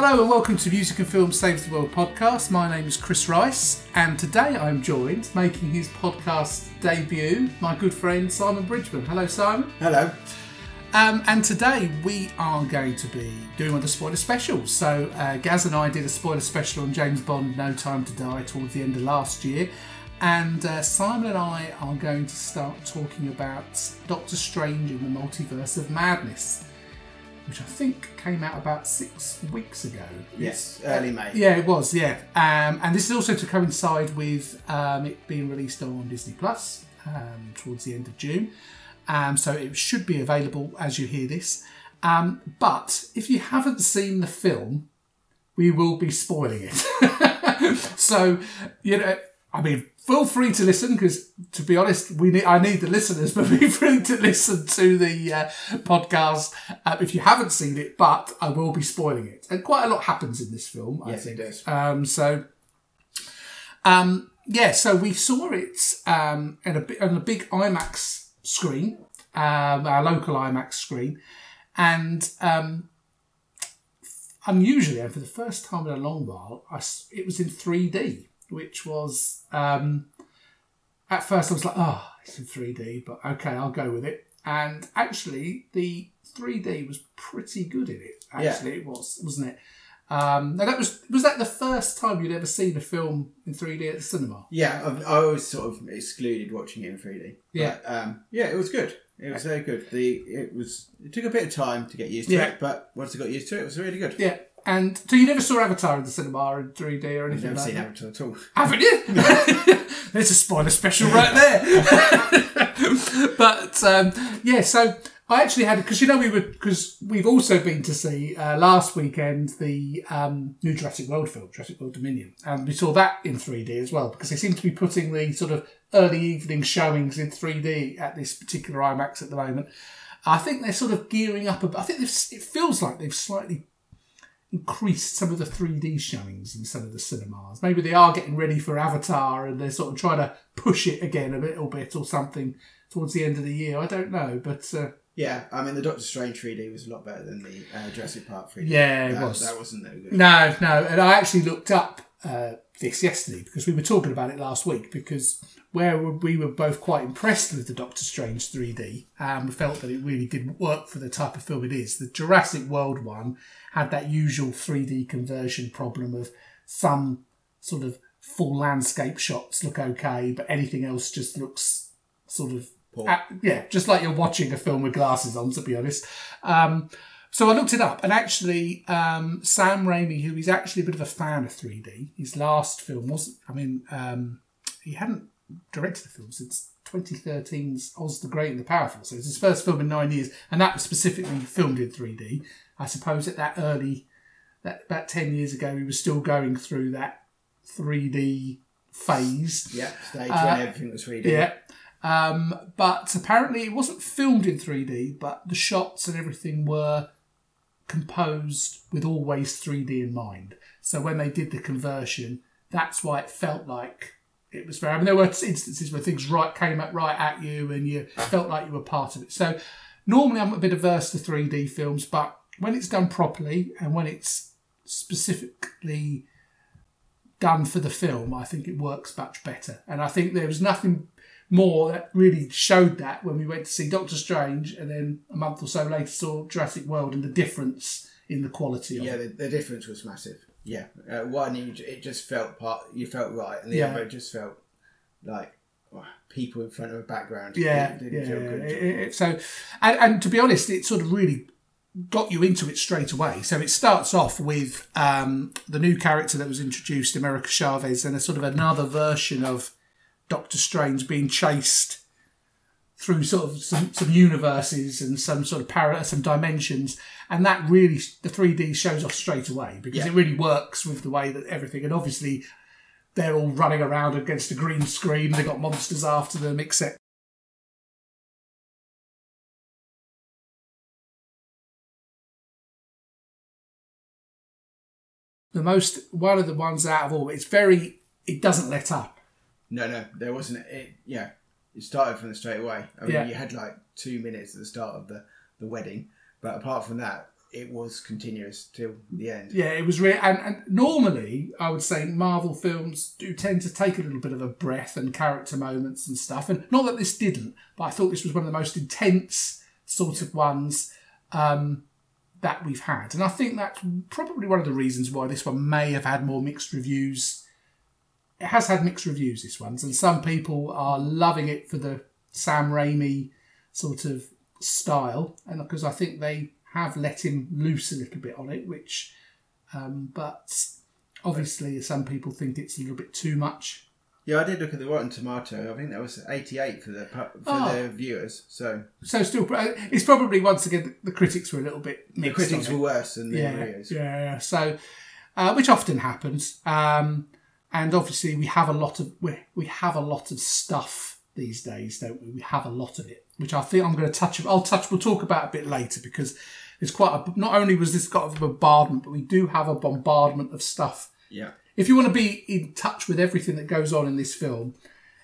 Hello and welcome to Music and Film Saves the World podcast. My name is Chris Rice, and today I'm joined, making his podcast debut, my good friend Simon Bridgman. Hello, Simon. Hello. Um, and today we are going to be doing one of the spoiler specials. So uh, Gaz and I did a spoiler special on James Bond: No Time to Die towards the end of last year, and uh, Simon and I are going to start talking about Doctor Strange in the Multiverse of Madness, which I think came out about six weeks ago. Yes, early May. Yeah, it was. Yeah, um, and this is also to coincide with um, it being released on Disney Plus um, towards the end of June. Um, so it should be available as you hear this. Um, but if you haven't seen the film, we will be spoiling it. so you know, I mean, feel free to listen because, to be honest, we need I need the listeners, but be free to listen to the uh, podcast uh, if you haven't seen it. But I will be spoiling it, and quite a lot happens in this film. I Yes, it think. does. Um, so, um, yeah, so we saw it um, in a, on a big IMAX screen, um, our local IMAX screen, and um, unusually, and for the first time in a long while, I it was in 3D, which was um, at first I was like, oh, it's in 3D, but okay, I'll go with it. And actually, the 3D was pretty good in it. Yeah. Actually, it was, wasn't it? Um, now that was was that the first time you'd ever seen a film in 3D at the cinema? Yeah, I've, I always sort of excluded watching it in 3D. Yeah. Um, yeah, it was good. It was very good. The it was it took a bit of time to get used to Yeah. it, but once I got used to it, it was really good. Yeah. And so you never saw Avatar in the cinema in 3D or I've anything never like seen that? Avatar at all. Haven't you? There's a spoiler special right there. but um, yeah, so I actually had because you know we were because we've also been to see uh, last weekend the um, new Jurassic World film, Jurassic World Dominion, and we saw that in 3D as well because they seem to be putting the sort of early evening showings in 3D at this particular IMAX at the moment. I think they're sort of gearing up. A, I think it feels like they've slightly increased some of the 3D showings in some of the cinemas. Maybe they are getting ready for Avatar and they're sort of trying to push it again a little bit or something towards the end of the year. I don't know, but uh, Yeah, I mean the Doctor Strange 3D was a lot better than the uh, Jurassic Park 3D. Yeah, it that, was. That wasn't no good. no, no. And I actually looked up uh, this yesterday because we were talking about it last week because where we were both quite impressed with the Doctor Strange 3D and we felt that it really didn't work for the type of film it is. The Jurassic World one had that usual 3D conversion problem of some sort of full landscape shots look okay, but anything else just looks sort of Poor. yeah, just like you're watching a film with glasses on, to be honest. Um, so I looked it up, and actually, um, Sam Raimi, who is actually a bit of a fan of 3D, his last film was, I mean, um, he hadn't directed a film since 2013's Oz the Great and the Powerful. So it's his first film in nine years, and that was specifically filmed in 3D. I suppose at that early, that about 10 years ago, we were still going through that 3D phase. Yeah, stage Uh, when everything was 3D. Yeah. Um, but apparently it wasn't filmed in 3D, but the shots and everything were composed with always 3D in mind. So when they did the conversion, that's why it felt like it was very. I mean, there were instances where things right came up right at you, and you felt like you were part of it. So normally I'm a bit averse to 3D films, but when it's done properly and when it's specifically done for the film, I think it works much better. And I think there was nothing more that really showed that when we went to see Doctor Strange, and then a month or so later saw Jurassic World, and the difference in the quality of Yeah, the, the difference was massive. Yeah, uh, one you, it just felt part. You felt right, and the Yeah. other it just felt like oh, people in front of a background. Yeah, It yeah. didn't feel good. It- it- so, and, and to be honest, it sort of really got you into it straight away. So it starts off with um, the new character that was introduced, America Chavez, and a sort of another version of Doctor Strange being chased through sort of some, some universes and some sort of para, some dimensions, and that really the 3D shows off straight away because Yeah. it really works with the way that everything, and obviously they're all running around against a green screen. they've got monsters after them, etc. The most one of the ones out of all, it's very. It doesn't let up. No, no, there wasn't. It, yeah, it started from the straight away. I mean, Yeah. you had like two minutes at the start of the, the wedding, but apart from that, it was continuous till the end. Yeah, it was real. And, and normally, I would say Marvel films do tend to take a little bit of a breath and character moments and stuff. And not that this didn't, but I thought this was one of the most intense sort of ones um, that we've had. And I think that's probably one of the reasons why this one may have had more mixed reviews. It has had mixed reviews, this one, and some people are loving it for the Sam Raimi sort of style, and because I think they have let him loose a little bit on it, which, um, but obviously some people think it's a little bit too much. Yeah, I did look at the Rotten Tomato. I think that was 88 for the for Oh. the viewers. So So still, it's probably once again the, critics were a little bit the critics on it. were worse than the yeah, reviewers. yeah, yeah. So, uh, which often happens, um, and obviously we have a lot of we, we have a lot of stuff these days, don't we? We have a lot of it, which I think I'm going to touch. I'll touch. We'll talk about a bit later because it's quite. A, not only was this got a bombardment, but we do have a bombardment of stuff. Yeah. If you want to be in touch with everything that goes on in this film,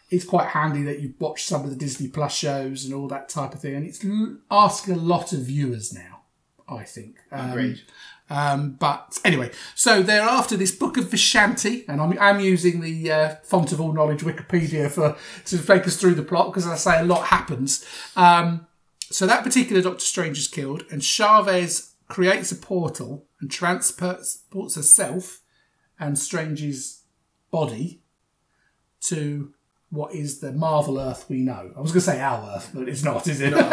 it's quite handy that you watch some of the Disney Plus shows and all that type of thing, and it's asking a lot of viewers now. I think. Um, Agreed. um, but anyway, so they're after this book of Vishanti, and I'm, I'm using the uh, font of all knowledge Wikipedia for to take us through the plot because, as I say, a lot happens. Um, so that particular Doctor Strange is killed, and Chavez creates a portal and transports herself and Strange's body to what is the Marvel Earth we know. I was going to say our Earth, but it's not, is it?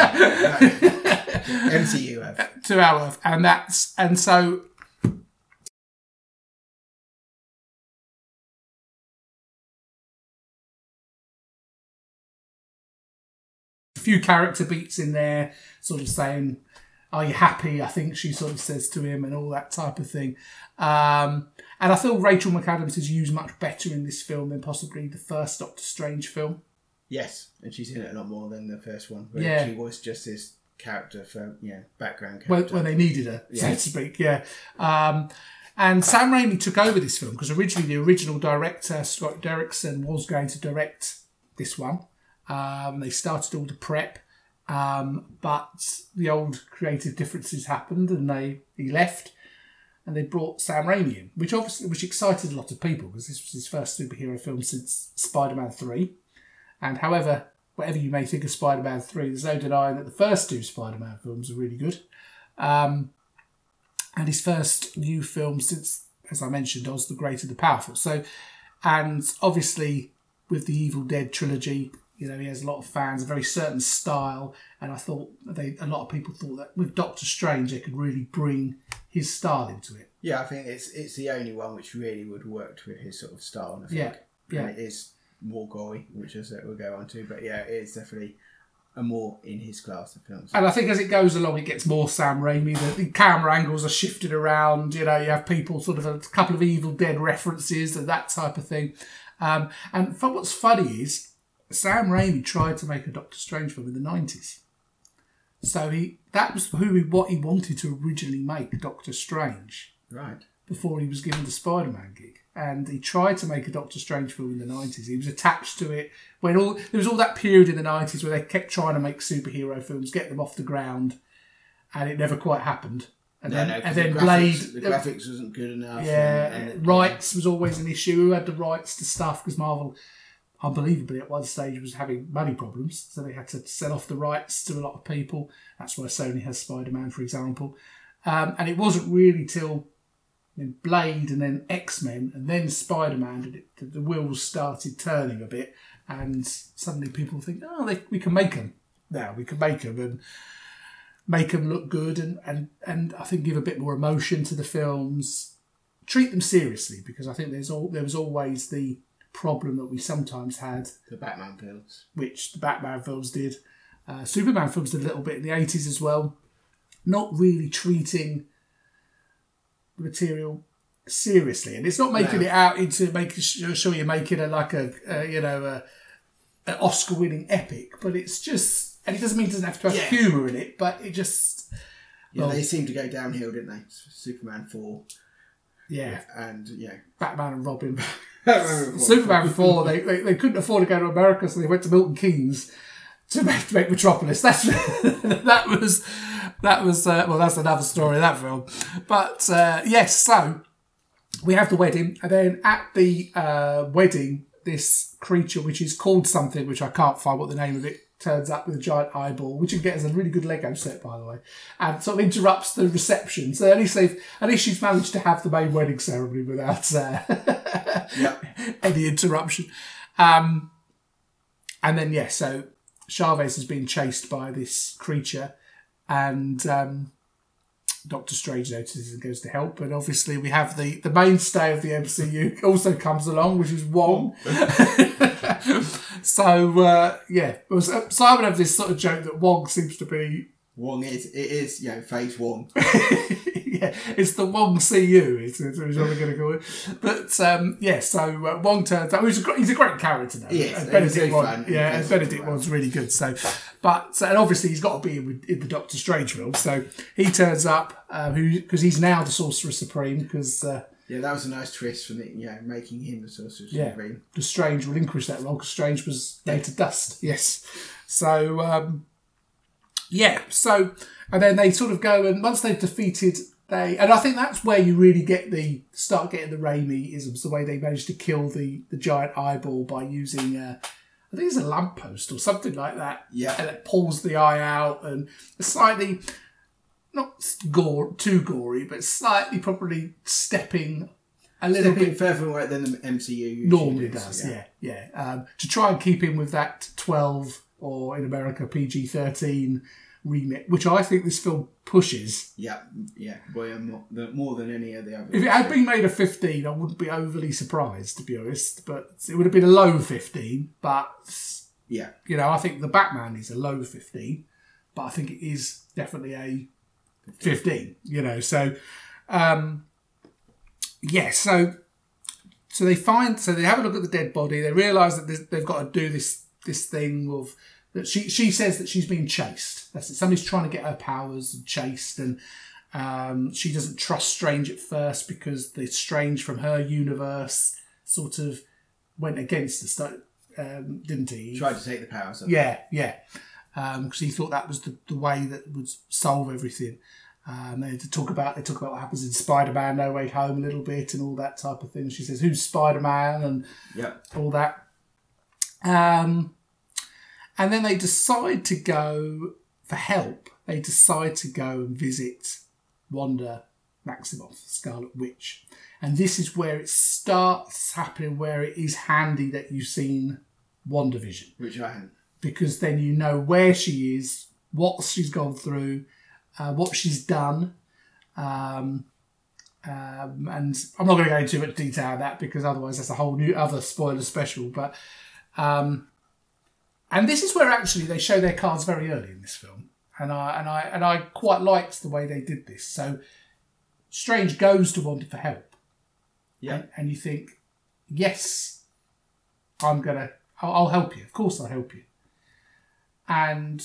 MCU have. to our Earth, and that's and so a few character beats in there, sort of saying, "Are you happy?" I think she sort of says to him, and all that type of thing. Um, and I feel Rachel McAdams is used much better in this film than possibly the first Doctor Strange film. Yes, and she's in it a lot more than the first one. Where Yeah. She was just this character for, yeah, background when, character. when they needed her, so Yeah. to speak. Yeah. Um, and Sam Raimi took over this film because originally the original director Scott Derrickson was going to direct this one. Um, they started all the prep, um, but the old creative differences happened, and they he left, and they brought Sam Raimi in, which obviously which excited a lot of people because this was his first superhero film since Spider-Man Three. And however, whatever you may think of Spider-Man Three, there's no denying that the first two Spider-Man films are really good. Um, and his first new film since, as I mentioned, Oz the Great and the Powerful. So, and obviously with the Evil Dead trilogy, you know, he has a lot of fans, a very certain style, and I thought they a lot of people thought that with Doctor Strange they could really bring his style into it. Yeah, I think it's it's the only one which really would work with his sort of style. I think. Yeah, yeah. And it is more gory, which is that we'll go on to. But yeah, it is definitely a more in his class of films. And I think as it goes along, it gets more Sam Raimi. The, the camera angles are shifted around. You know, you have people sort of a couple of Evil Dead references and that type of thing. Um, and what's funny is Sam Raimi tried to make a Doctor Strange film in the nineties. So he that was who he, what he wanted to originally make Doctor Strange Right. before he was given the Spider-Man gig. And he tried to make a Doctor Strange film in the nineties. He was attached to it when all there was all that period in the nineties where they kept trying to make superhero films, get them off the ground, and it never quite happened. And No, then, no, and then the Blade, graphics, the uh, graphics wasn't good enough. yeah, and- and- rights was always an issue. Who had the rights to stuff? Because Marvel, unbelievably, at one stage was having money problems, so they had to sell off the rights to a lot of people. That's why Sony has Spider Man, for example. Um, and it wasn't really till then Blade and then X Men and then Spider Man that, the wheels started turning a bit, and suddenly people think, oh, they, we can make them now. We can make them and make them look good, and, and and I think give a bit more emotion to the films. Treat them seriously because I think there's all there was always the problem that we sometimes had the Batman films. which the Batman films did. Uh, Superman films did a little bit in the 80s as well. Not really treating the material seriously. And it's not making No. it out into making sure you're making a like a, a you know a, an Oscar winning epic, but it's just and it doesn't mean it doesn't have to have Yeah. humour in it, but it just Yeah, Well- they seemed to go downhill, didn't they? Superman four yeah, and yeah, Batman and Robin. Superman Superman 4, they, they, they couldn't afford to go to America, so they went to Milton Keynes to make, to make Metropolis. That's That was that was uh, well, that's another story that film. But uh, yes, so we have the wedding, and then at the uh, wedding, this creature, which is called something, which I can't find what the name of it turns up with a giant eyeball, which you get as a really good Lego set, by the way, and sort of interrupts the reception. So at least they've, at least she's managed to have the main wedding ceremony without uh, Yep. any interruption. Um, and then yeah, so Chavez has been chased by this creature, and um, Doctor Strange notices and goes to help. And obviously, we have the the mainstay of the MCU also comes along, which is Wong. so uh, yeah, it was, uh, Simon have this sort of joke that Wong seems to be. Wong is it is you know phase one. yeah, it's the Wong CU, is is what we're going to call it. But um, yeah, so uh, Wong turns out he's a, he's a great character now. He is. And Benedict Wong, yeah, and Benedict was really good. So, but and obviously he's got to be in, in the Doctor Strange film. So he turns up who because he's now the Sorcerer Supreme because. Uh, Yeah, that was a nice twist from the you know making him the Sorcerer Yeah. Supreme. the Strange relinquished that role because Strange was laid to dust. Yes. So, um, yeah. So, and then they sort of go and once they've defeated, they and I think that's where you really get the start getting the Raimi isms, the way they managed to kill the the giant eyeball by using. Uh, I think it's a lamppost or something like that. Yeah. And it pulls the eye out and slightly, not gore, too gory, but slightly probably stepping a little Stepping bit further away than the MCU normally does, does. Yeah, yeah. Um, to try and keep in with that twelve or in America PG thirteen remit, which I think this film pushes. Yeah, yeah. Boy, I'm more than any of the others. If it had been made a fifteen, I wouldn't be overly surprised to be honest. But it would have been a low fifteen. But yeah, you know, I think the Batman is a low fifteen, but I think it is definitely a fifteen. You know, so um, yeah, so so they find so they have a look at the dead body. They realise that this- they've got to do this this thing of that she she says that she's being chased. That's it. Somebody's trying to get her powers and chased, and um, she doesn't trust Strange at first because the Strange from her universe sort of went against sto- um, didn't he? tried to take the powers. Yeah, yeah. Because he thought that was the, the way that would solve everything. Um, they had to talk about they talk about what happens in Spider Man No Way Home a little bit and all that type of thing. She says, "Who's Spider Man?" and Yeah, all that. Um, and then they decide to go for help. They decide to go and visit Wanda Maximoff, Scarlet Witch. And this is where it starts happening, where it is handy that you've seen WandaVision which I hadn't. Because then you know where she is, what she's gone through, uh, what she's done. Um, um, and I'm not going to go into too much detail of that because otherwise that's a whole new other spoiler special. But um, and this is where actually they show their cards very early in this film, and I and I and I quite liked the way they did this. So Strange goes to Wanda for help, Yeah, and, and you think, yes, I'm gonna, I'll, I'll help you. Of course, I'll help you. And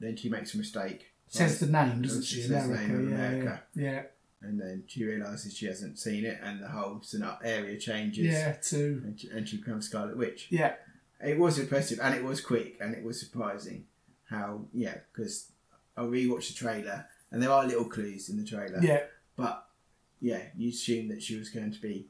then she makes a mistake. says the name, doesn't She says the America, name of yeah, America. yeah, and then she realizes she hasn't seen it, and the whole area changes. yeah. too. And she, and she becomes Scarlet Witch. yeah, It was impressive, and it was quick, and it was surprising how yeah. Because I rewatched the trailer, and there are little clues in the trailer. yeah, But yeah, you assume that she was going to be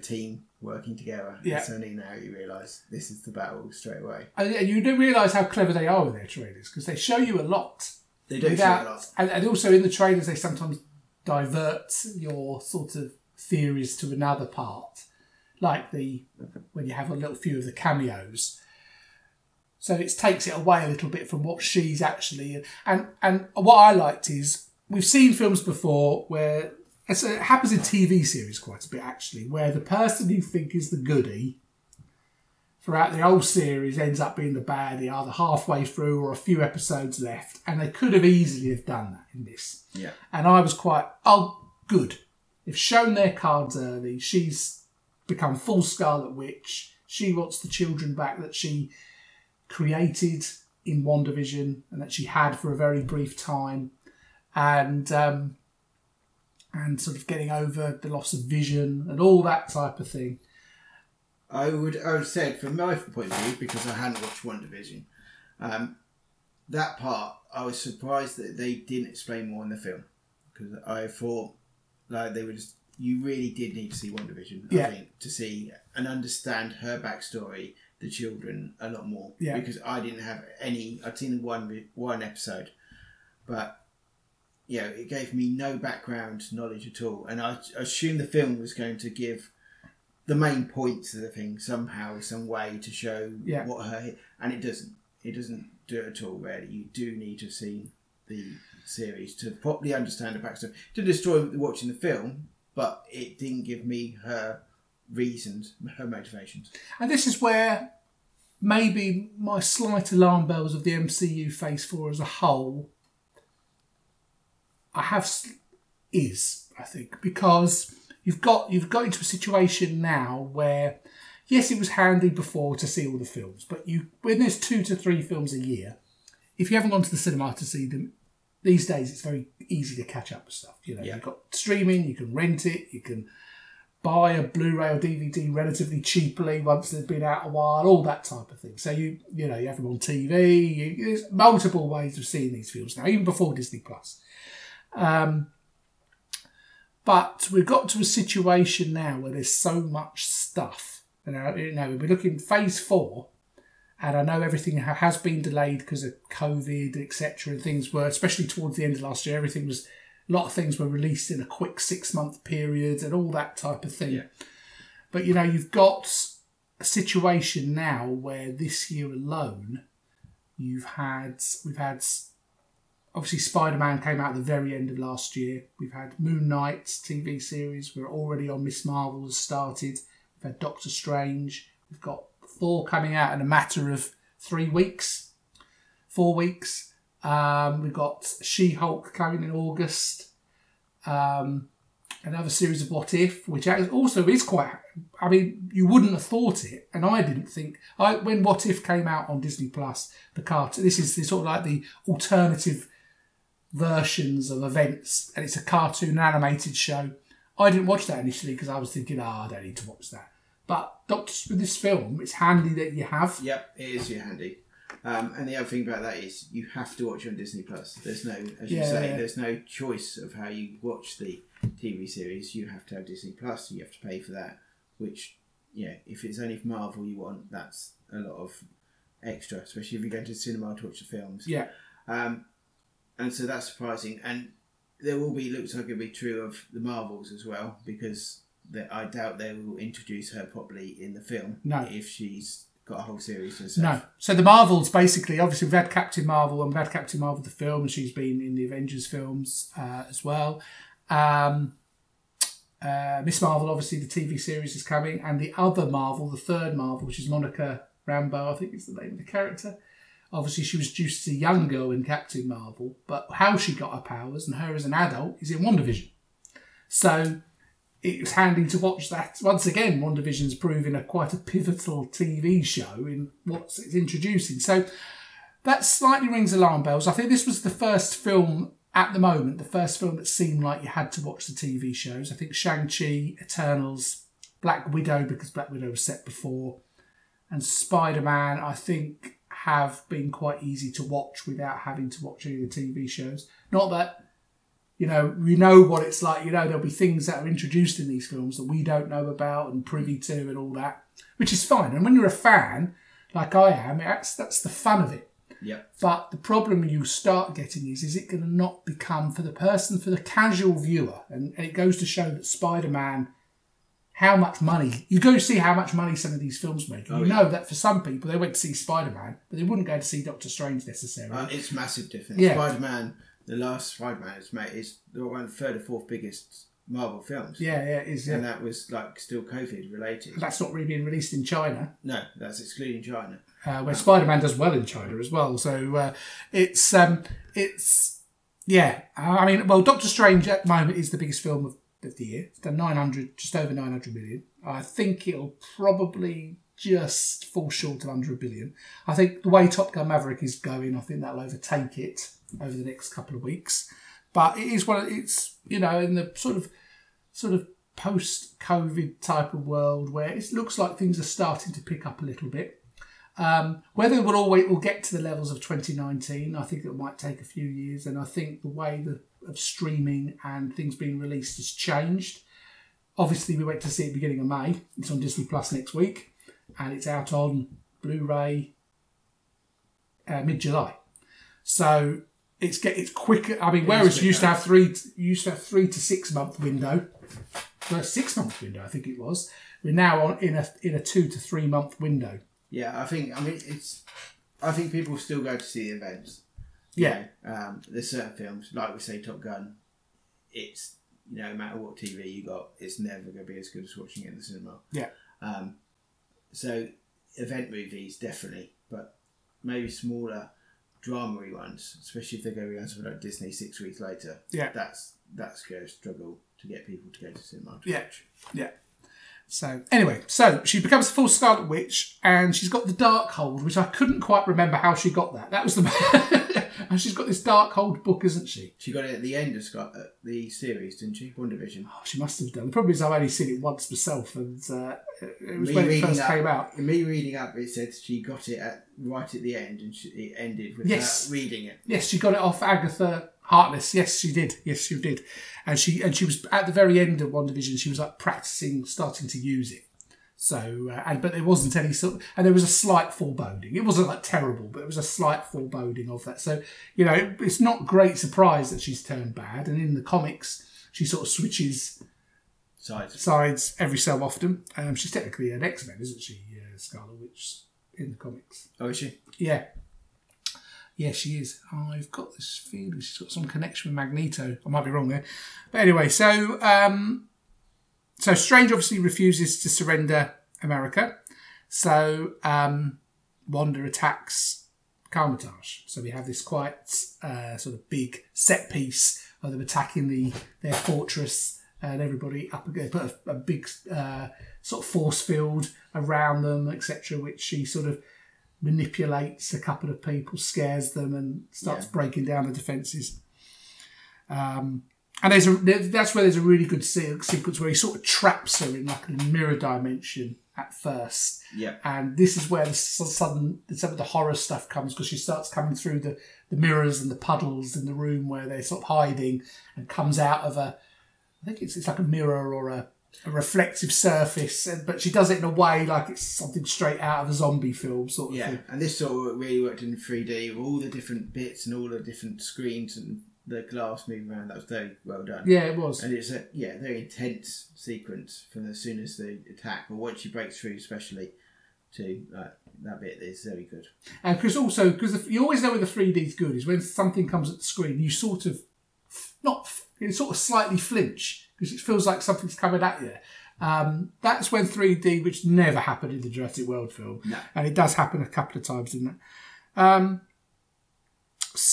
a team working together. Yeah. And suddenly now you realise this is the battle straight away. and you do realise how clever they are with their trailers because they show you a lot. They do without- show a lot. And, and also in the trailers, they sometimes divert your sort of theories to another part, like the when you have a little few of the cameos. So it takes it away a little bit from what she's actually and and what I liked is we've seen films before where it's- it happens in TV series quite a bit actually, where the person you think is the goody throughout the whole series ends up being the baddie either halfway through or a few episodes left, and they could have easily have done that in this. Yeah. And I was quite, oh, good. They've shown their cards early. She's become full Scarlet Witch. She wants the children back that she created in WandaVision and that she had for a very brief time. And um, and sort of getting over the loss of vision and all that type of thing. I would I would said from my point of view because I hadn't watched WandaVision, um, that part, I was surprised that they didn't explain more in the film because I thought like they were just. You really did need to see WandaVision, Yeah. I think, to see and understand her backstory, the children, a lot more. Yeah. Because I didn't have any. I'd seen one one episode, but you know, it gave me no background knowledge at all, and I assumed the film was going to give the main points of the thing somehow, some way to show Yeah. what her, and it doesn't. It doesn't do it at all. Really, you do need to have seen the series to properly understand the backstory. To destroy watching the film, but it didn't give me her reasons, her motivations. And this is where maybe my slight alarm bells of the MCU Phase 4 as a whole I have is I think because you've got you've got into a situation now where yes it was handy before to see all the films but you when there's two to three films a year if you haven't gone to the cinema to see them these days it's very easy to catch up with stuff you know Yeah. you've got streaming you can rent it you can buy a Blu-ray or DVD relatively cheaply once they've been out a while, all that type of thing. So you you know you have them on TV. You, there's multiple ways of seeing these films now, even before Disney Plus. Um, but we've got to a situation now where there's so much stuff. You know, you know we're looking phase four, and I know everything has been delayed because of COVID, etc. And things were, especially towards the end of last year, everything was a lot of things were released in a quick six month period and all that type of thing. Yeah. But you know, you've got a situation now where this year alone, you've had we've had obviously Spider Man came out at the very end of last year. We've had Moon Knight TV series. We're already on Miss Marvel has started. We've had Doctor Strange. We've got Thor coming out in a matter of three weeks, four weeks. Um, we've got She Hulk coming in August. Um, another series of What If, which also is quite. I mean, you wouldn't have thought it, and I didn't think. I when What If came out on Disney Plus, the cartoon. This is the, sort of like the alternative versions of events, and it's a cartoon animated show. I didn't watch that initially because I was thinking, ah, I don't need to watch that. But Doctor, with this film, it's handy that you have. Yep, it is your handy. Um, and the other thing about that is you have to watch it on Disney Plus. There's no, as you Yeah, say, yeah. there's no choice of how you watch the TV series. You have to have Disney Plus. You have to pay for that. Which, yeah, if it's only Marvel you want, that's a lot of extra, especially if you go to the cinema to watch the films. Yeah, Um, and so that's surprising. And there will be, looks like it'll be true of the Marvels as well, because they, I doubt they will introduce her properly in the film. No. If she's got a whole series to herself. No. So the Marvels basically, obviously, we've had Captain Marvel and we've had Captain Marvel the film, and she's been in the Avengers films uh, as well. Um, uh, Miss Marvel, obviously, the TV series is coming, and the other Marvel, the third Marvel, which is Monica Rambeau, I think is the name of the character. Obviously, she was as a young girl in Captain Marvel, but how she got her powers and her as an adult is in WandaVision. So it was handy to watch that. Once again, WandaVision's proving a quite a pivotal TV show in what it's introducing. So that slightly rings alarm bells. I think this was the first film at the moment, the first film that seemed like you had to watch the TV shows. I think Shang-Chi, Eternals, Black Widow, because Black Widow was set before, and Spider-Man, I think, have been quite easy to watch without having to watch any of the TV shows. Not that you know, we know what it's like. You know, there'll be things that are introduced in these films that we don't know about and privy to and all that, which is fine. And when you're a fan, like I am, that's that's the fun of it. Yep. But the problem you start getting is, is it going to not become for the person, for the casual viewer? And, and it goes to show that Spider-Man, how much money, you go see how much money some of these films make. Oh, you yeah. know that for some people, they went to see Spider-Man, but they wouldn't go to see Doctor Strange necessarily. Uh, it's massive difference. Yeah. Spider Man, the last Spider Man is made is the one third or fourth biggest Marvel films. yeah, yeah, it is. Yeah. And that was like still COVID related. That's not really being released in China. No, that's excluding China. uh, where Spider-Man does well in China as well. So uh, it's um, it's yeah. I mean, well, Doctor Strange at the moment is the biggest film of, of the year. It's done nine hundred, just over nine hundred million. I think it'll probably just fall short of under a billion. I think the way Top Gun Maverick is going, I think that'll overtake it over the next couple of weeks. But it is one. Of, it's you know in the sort of sort of post-COVID type of world where it looks like things are starting to pick up a little bit. Um, whether it will always will get to the levels of 2019, I think it might take a few years, and I think the way the, of streaming and things being released has changed. Obviously, we went to see it beginning of May. It's on Disney Plus next week, and it's out on Blu-ray uh, mid-July. So it's get it's quicker. I mean, whereas you used to have three, you used to have three to six month window, well, six month window, I think it was. We're now on in a in a two to three month window. Yeah, I think. I mean, it's. I think people still go to see events. Yeah, Um, there's certain films, like we say, Top Gun. It's you know, no matter what TV you got, it's never going to be as good as watching it in the cinema. Yeah. Um, so event movies definitely, but maybe smaller drama ones, especially if they're going on something like Disney six weeks later. Yeah. That's that's going to struggle to get people to go to cinema. To Yeah. watch. yeah. So anyway, so she becomes a full Scarlet Witch, and she's got the Dark Hold, which I couldn't quite remember how she got that. That was the and she's got this Dark Hold book, isn't she? She got it at the end of Scott, uh, the series, didn't she? WandaVision. Oh, she must have done. The problem is I've only seen it once myself, and uh, it was when it first up, came out. Me reading up, it said she got it at right at the end, and she, it ended with Yes. reading it. Yes, she got it off Agatha Harkness. Yes, she did. Yes, she did. And she and she was at the very end of WandaVision. She was like practicing, starting to use it. So, uh, and but there wasn't any sort, and there was a slight foreboding. It wasn't like terrible, but it was a slight foreboding of that. So, you know, it, it's not great surprise that she's turned bad. And in the comics, she sort of switches Sides. sides every so often. Um, she's technically an X Men, isn't she, uh, Scarlet Witch in the comics? Oh, is she? Yeah. Yeah, she is. I've got this feeling she's got some connection with Magneto. I might be wrong there. But anyway, so um, so Strange obviously refuses to surrender America. So um, Wanda attacks Kamar-Taj. So we have this quite uh, sort of big set piece of them attacking the their fortress and everybody up against put a, a big uh, sort of force field around them, etc. Which she sort of manipulates a couple of people, scares them, and starts Yeah. breaking down the defences. Um, and there's a that's where there's a really good se- sequence where he sort of traps her in like a mirror dimension at first, Yeah. and this is where the sudden some of the horror stuff comes because she starts coming through the, the mirrors and the puddles in the room where they're sort of hiding and comes out of a I think it's, it's like a mirror or a, a reflective surface, and, but she does it in a way like it's something straight out of a zombie film sort of Yeah, thing. and this sort of really worked in 3D with all the different bits and all the different screens and the glass moving around. That was very well done. Yeah, it was. And it's a yeah very intense sequence from as soon as they attack, but once she breaks through, especially to like that bit is very good. And because also, because you always know when the 3D is good is when something comes at the screen, you sort of not you sort of slightly flinch because it feels like something's coming at you. Um, that's when 3D, which never happened in the Jurassic World film, No. and it does happen a couple of times in that. Um,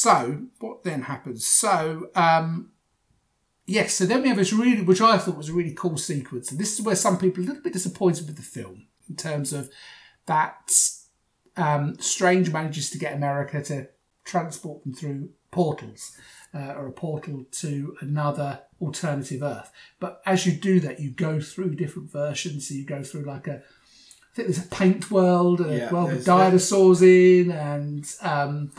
so what then happens? So um, yes, so then we have this really, which I thought was a really cool sequence, and this is where some people are a little bit disappointed with the film in terms of that um, Strange manages to get America to transport them through portals uh, or a portal to another alternative Earth. But as you do that, you go through different versions. So you go through like a, I think there's a paint world, a Yeah, world with dinosaurs in, and um,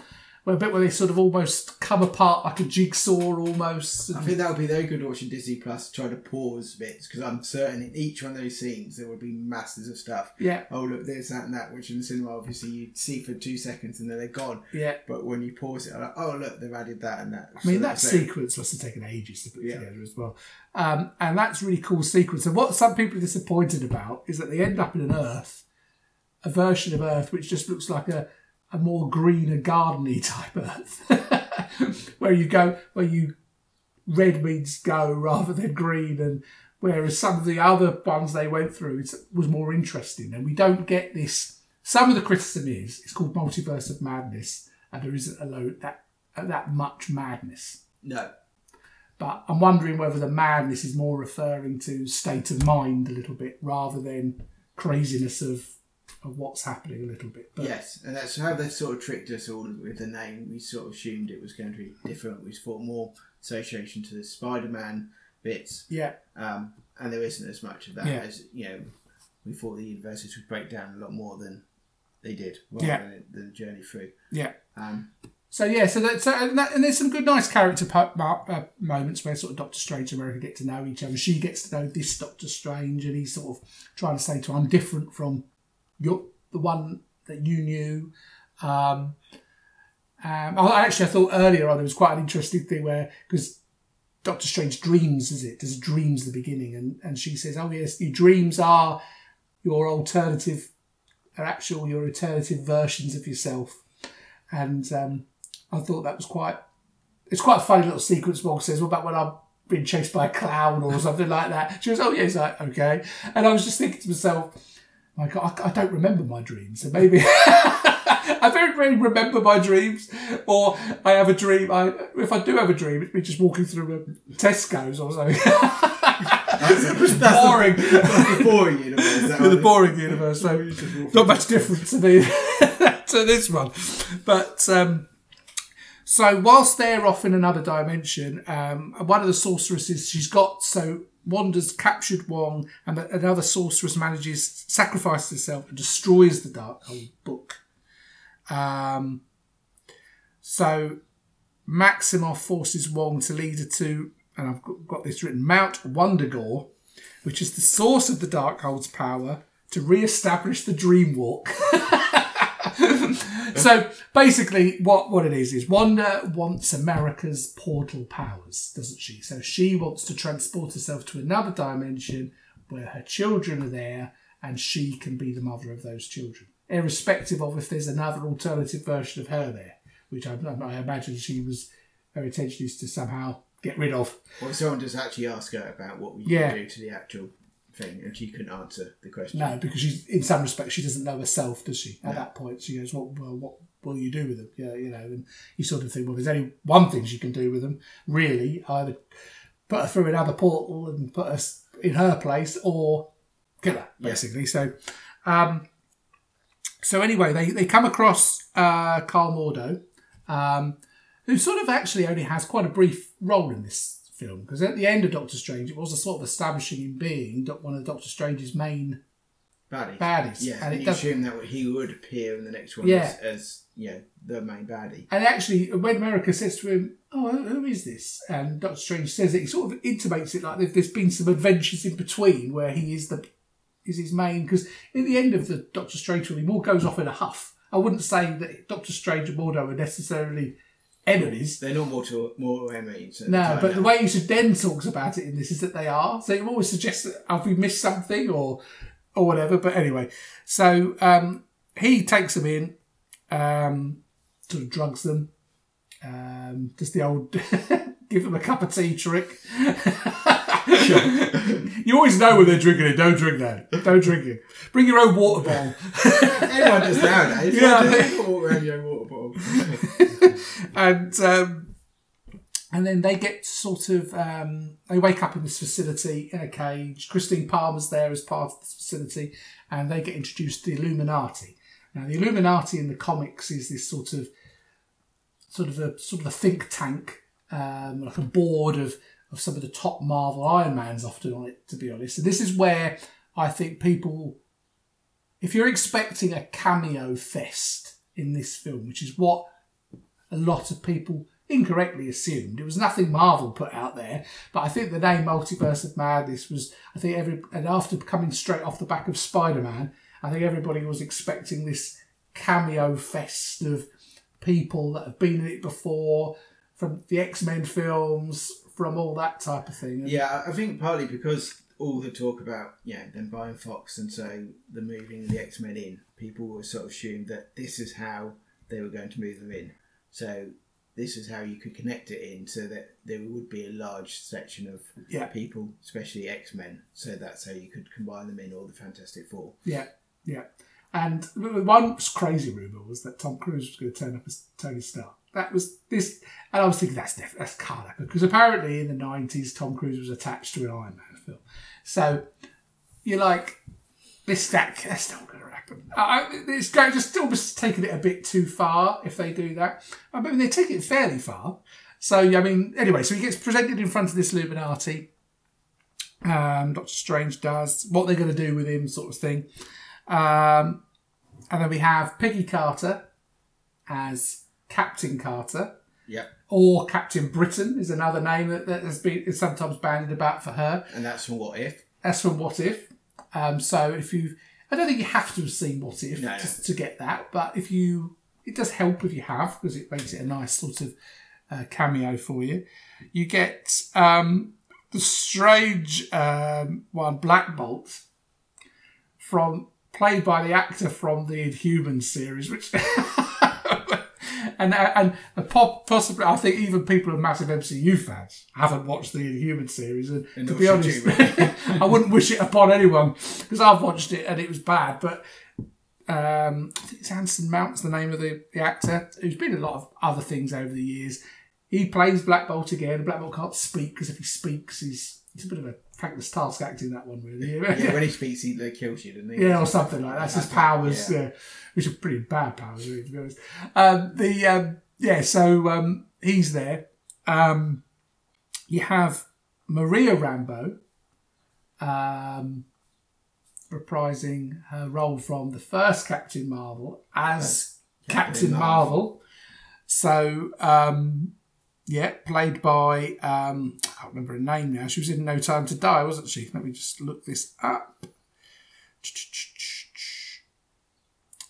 well, a bit where they sort of almost come apart like a jigsaw almost. I think that would be very good watching Disney Plus try to pause bits because I'm certain in each one of those scenes there would be masses of stuff. yeah, Oh look, there's that and that, which in the cinema obviously you see for two seconds and then they're gone. yeah. But when you pause it, I'm like, oh look, they've added that and that. I mean, So that sequence must have taken ages to put Yeah. together as well. Um, and that's really cool sequence. And what some people are disappointed about is that they end up in an Earth, a version of Earth which just looks like a, a more greener, gardeny type Earth, where you go, where you red means go rather than green, and whereas some of the other ones they went through was more interesting, and we don't get this. Some of the criticism is it's called Multiverse of Madness, and there isn't a load that uh, that much madness. No. But I'm wondering whether the madness is more referring to state of mind a little bit rather than craziness of of what's happening a little bit. But Yes, and that's how they sort of tricked us all with the name. We sort of assumed it was going to be different. We thought more association to the Spider-Man bits, yeah, um, and there isn't as much of that Yeah. as you know. We thought the universes would break down a lot more than they did rather Yeah. than the journey through. Yeah. Um, So yeah, so that, so and, that, and there's some good, nice character po- uh, moments where sort of Doctor Strange and America get to know each other. She gets to know this Doctor Strange, and he's sort of trying to say to her, "I'm different from your the one that you knew." Um, um, I actually, I thought earlier on there was quite an interesting thing where because Doctor Strange dreams, is it? Does dreams the beginning, and and she says, "Oh yes, your dreams are your alternative, are actual your alternative versions of yourself." And um, I thought that was quite. It's quite a funny little sequence. Wong says, "What about when I'm being chased by a clown or something like that?" She goes, "Oh yes, like okay." And I was just thinking to myself, "Like I, I don't remember my dreams, so maybe." I don't really remember my dreams, or I have a dream. I if I do have a dream, it's me just walking through a Tesco's or something. that's, that's boring. The, that's the boring universe. that the boring universe. So not much different to to this one. But um, so whilst they're off in another dimension, um, one of the sorceresses she's got so Wanda's captured Wong, and another sorceress manages sacrifices herself and destroys the Darkhold book. Um, so Maximoff forces Wong to lead her to, and I've got- this written, Mount Wundagore, which is the source of the Darkhold's power to re-establish the Dream Walk. so basically, what what it is is Wanda wants America's portal powers, doesn't she? So she wants to transport herself to another dimension where her children are there, and she can be the mother of those children, irrespective of if there's another alternative version of her there, which I, I imagine she was her intention is to somehow get rid of. Or someone just actually asked her about what we Yeah. can do to the actual thing, and she couldn't answer the question. No, because she's in some respects she doesn't know herself, does she? At No. that point, she goes, "Well, well what will you do with them?" Yeah, you know, and you sort of think, well, there's only one thing she can do with them, really: either put her through another portal and put us in her place, or kill her, Yeah. basically. So, um, so anyway, they they come across uh, Karl Mordo, um, who sort of actually only has quite a brief role in this film because at the end of Doctor Strange, it was a sort of establishing him being one of Doctor Strange's main Baddies. baddies. Yeah, and and it you does. assume that he would appear in the next one Yeah. as, as you know, the main baddie. And actually, when America says to him, "Oh, who is this?" and Doctor Strange says it, he sort of intimates it like there- there's been some adventures in between where he is the is his main. Because at the end of the Doctor Strange film, he more goes off in a huff. I wouldn't say that Doctor Strange and Mordo are necessarily enemies. They're not mortal, mortal enemies. the No, time but the way he then talks about it in this is that they are. So you always suggest that have we missed something or or whatever. But anyway, so um, he takes them in, um, sort of drugs them, um, does the old give them a cup of tea trick. you always know when they're drinking it. Don't drink that. Don't drink it. Bring your own water bottle. Everyone does nowadays. Yeah. Yeah. Why do they walk around your water bottle? and um, and then they get sort of um, they wake up in this facility in a cage. Christine Palmer's there as part of this facility, and they get introduced to the Illuminati. Now, the Illuminati in the comics is this sort of sort of a sort of a think tank, um, like a board of of some of the top Marvel Iron Mans often on it. To be honest, and this is where I think people, if you're expecting a cameo fest in this film, which is what a lot of people incorrectly assumed. It was nothing Marvel put out there, but I think the name Multiverse of Madness was, I think every, and after coming straight off the back of Spider Man, I think everybody was expecting this cameo fest of people that have been in it before, from the X Men films, from all that type of thing. And- Yeah, I think partly because all the talk about yeah them buying Fox and so the moving the X Men in, people were sort of assumed that this is how they were going to move them in. So this is how you could connect it in, so that there would be a large section of Yeah. people, especially X Men. So that's how you could combine them in, or the Fantastic Four. Yeah, yeah. And one crazy rumor was that Tom Cruise was going to turn up as Tony Stark. That was this, and I was thinking that's def- that's happen because apparently in the nineties Tom Cruise was attached to an Iron Man film. So you're like, this that that's not going to happen. I, it's going just almost taking it a bit too far if they do that. I mean they take it fairly far. So I mean anyway, so he gets presented in front of this Illuminati. Um, Doctor Strange does what they're going to do with him, sort of thing. Um, and then we have Peggy Carter as Captain Carter, Yep. or Captain Britain is another name that, that has been is sometimes bandied about for her. And that's from What If. That's from What If. Um, so if you, I don't think you have to have seen What If No, no. to, get that, but if you, it does help if you have because it makes it a nice sort of uh, cameo for you. You get um, the strange um, one, Black Bolt, from played by the actor from the Inhumans series, which. And, and and possibly, I think even people who are massive MCU fans haven't watched the Inhuman series. And, And to be honest, I wouldn't wish it upon anyone because I've watched it and it was bad. But um, I think it's Anson Mount's the name of the, the actor who's been in a lot of other things over the years. He plays Black Bolt again. Black Bolt can't speak because if he speaks, he's it's a bit of a thankless task acting that one really. Yeah, when he speaks, he like, kills you, doesn't he? Yeah, or something like that. That's his powers, yeah. yeah. which are pretty bad powers, really, to be honest. Um, the um, yeah, so um, he's there. Um, you have Maria Rambeau um, reprising her role from the first Captain Marvel as Captain, Captain Marvel. Marvel. So um, yeah, played by um, I can't remember her name now. She was in No Time to Die, wasn't she? Let me just look this up.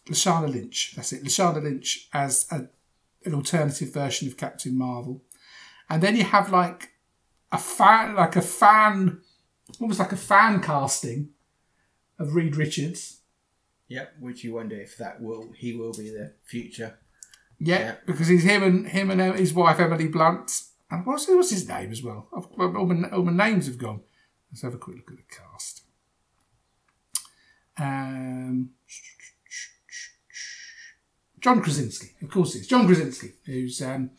Lashana Lynch. That's it. Lashana Lynch as a, an alternative version of Captain Marvel, and then you have like a fan, like a fan, almost like a fan casting of Reed Richards. Yep. Which you wonder if that will he will be the future. Yeah, Yeah. because he's him and him and his wife Emily Blunt. And what's what's his name as well? All, my, all my names have gone. Let's have a quick look at the cast. Um, John Krasinski, of course, it's John Krasinski, who's um,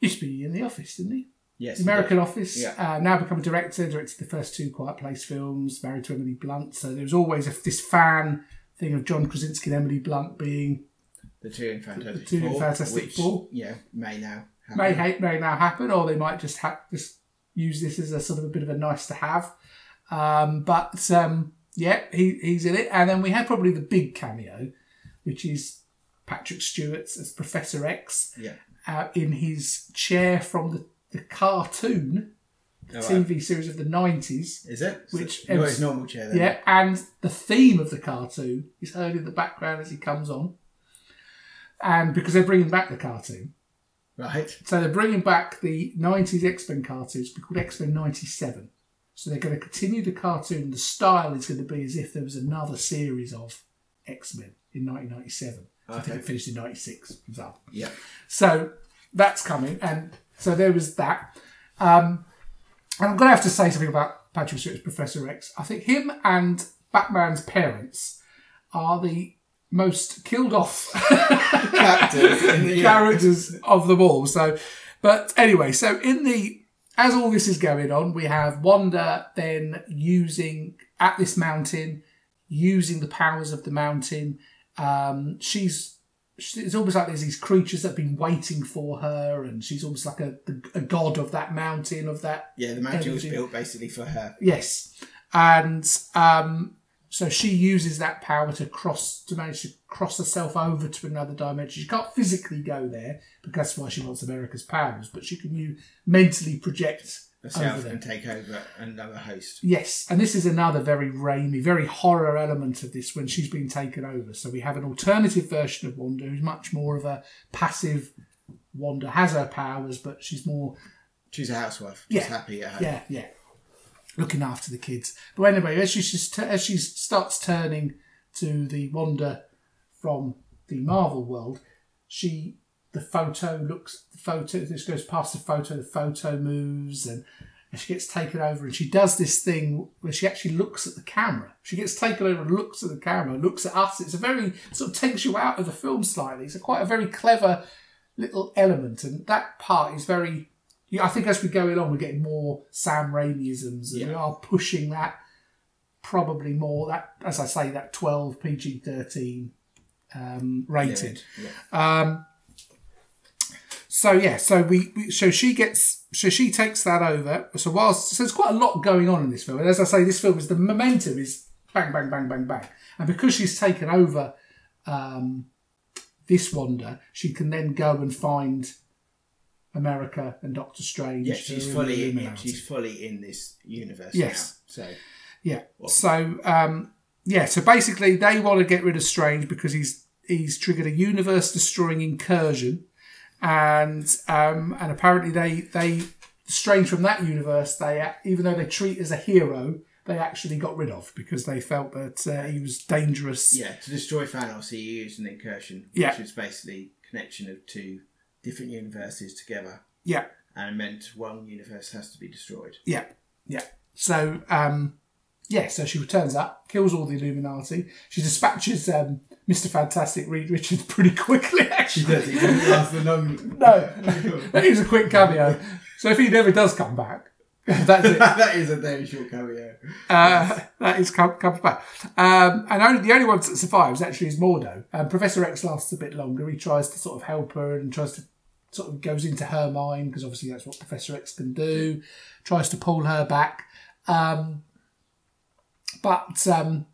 used to be in the Office, didn't he? Yes. The American Office. Yeah. Uh, now become a director. Directed the first two Quiet Place films. Married to Emily Blunt. So there was always a, this fan thing of John Krasinski and Emily Blunt being The two in Fantastic The two in Four. Fantastic which, Four. Yeah, may now. happen. may hate may now happen, or they might just ha- just use this as a sort of a bit of a nice to have. Um, but um, yeah, he, he's in it, and then we have probably the big cameo, which is Patrick Stewart as Professor X Yeah. uh, in his chair from the, the cartoon Oh, right. TV series of the nineties. Is it? Which- no, his normal chair. Then. Yeah, and the theme of the cartoon is heard in the background as he comes on. And because they're bringing back the cartoon, Right. so they're bringing back the 90s X Men cartoons, be called X Men 97. So they're going to continue the cartoon. The style is going to be as if there was another series of X Men in 1997. I think it finished in 96, for example. Yeah. So that's coming. And so there was that. Um, and I'm going to have to say something about Patrick Stewart's Professor X. I think him and Batman's parents are the most killed off Characters in the- yeah. of them all. So, but anyway, so in the as all this is going on, we have Wanda then using at this mountain, using the powers of the mountain. Um, she's it's almost like there's these creatures that have been waiting for her, and she's almost like a, a god of that mountain, of that Yeah, the mountain was built basically for her. Yes, and um, so she uses that power to cross to manage to cross herself over to another dimension. She can't physically go there because that's why she wants America's powers, but she can you mentally project Herself and take over another host. Yes, and this is another very rainy, very horror element of this when she's been taken over. So we have an alternative version of Wanda who's much more of a passive. Wanda has her powers, but she's more She's a housewife. Just Yeah. happy at home. yeah, yeah. Looking after the kids. But anyway, as she as she starts turning to the Wanda from the Marvel world, she the photo looks the photo this goes past the photo, the photo moves and and she gets taken over and she does this thing where she actually looks at the camera. She gets taken over and looks at the camera, looks at us. It's a very sort of takes you out of the film slightly. It's a quite a very clever little element, and that part is very. Yeah, I think as we go along, we're getting more Sam Raimiisms, and we are pushing that probably more that, as I say, that twelve PG thirteen um, rated. Yeah. Um, so yeah, so we, we so she gets so she takes that over. So whilst so there's quite a lot going on in this film, and as I say, this film is the momentum is bang, bang, bang, bang, bang. And because she's taken over um, this Wanda, she can then go and find America and Doctor Strange. Yeah, she's are in fully in, she's fully in this universe Yes. now. So Yeah. So um, yeah. So basically, they want to get rid of Strange because he's he's triggered a universe destroying incursion, and um, and apparently they they Strange from that universe they even though they treat as a hero they actually got rid of because they felt that uh, he was dangerous. yeah, to destroy Thanos, he used an incursion, Yeah. which is basically connection of two different universes together, Yeah. and it meant one universe has to be destroyed. Yeah, yeah. So, um, yeah, so she returns up, kills all the Illuminati. She dispatches um, Mr. Fantastic Reed Richards pretty quickly, actually. He doesn't last long. No, that is a quick cameo. So if he never does come back, that's it. that is a very short cameo. Uh, that is come, comes back. Um, and only the only one that survives actually is Mordo. Um, Professor X lasts a bit longer. He tries to sort of help her and tries to sort of goes into her mind because obviously that's what Professor X can do. Tries to pull her back, um, but um,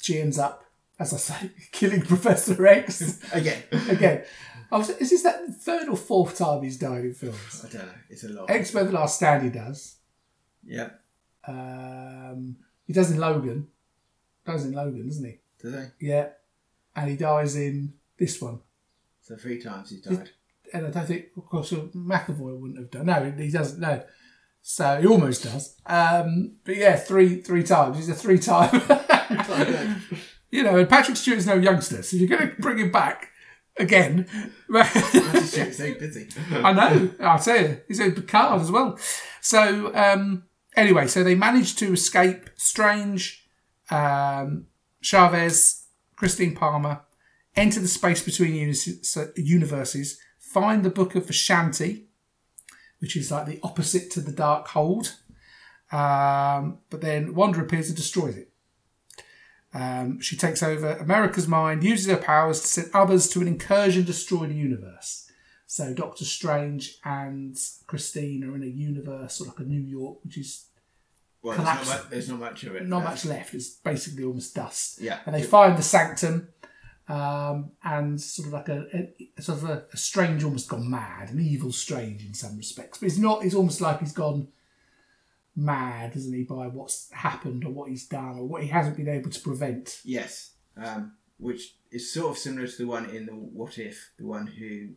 she ends up, as I say, killing Professor X Again, again. Was, is this that third or fourth time he's died in films? I don't know. It's a lot. X Men: The Last Stand he does. Yeah. Um, he does in Logan. Does in Logan, doesn't he? Do they? Yeah. And he dies in this one. So three times he's died. And I don't think, of course, McAvoy wouldn't have done. No, he doesn't. No. So he almost does. Um, but yeah, three three times. He's a three time. you know, and Patrick Stewart's no youngster, so you're going to bring him back again. He's so busy. I know. I tell you, he's a Picard as well. So um, anyway, so they managed to escape Strange, um, Chavez, Christine Palmer, enter the space between universes, find the Book of Vishanti, which is like the opposite to the Dark Hold. Um, but then Wanda appears and destroys it. Um, she takes over America's mind, uses her powers to send others to an incursion destroy the universe. So Doctor Strange and Christine are in a universe, or like a New York, which is Well, there's not, much, there's not much of it. not no. much left. It's basically almost dust. Yeah. And they find the sanctum, um, and sort of like a, a sort of a, a strange, almost gone mad, an evil strange in some respects. But he's not. He's almost like he's gone mad, isn't he, by what's happened or what he's done or what he hasn't been able to prevent. Yes, um, which is sort of similar to the one in the What If, the one who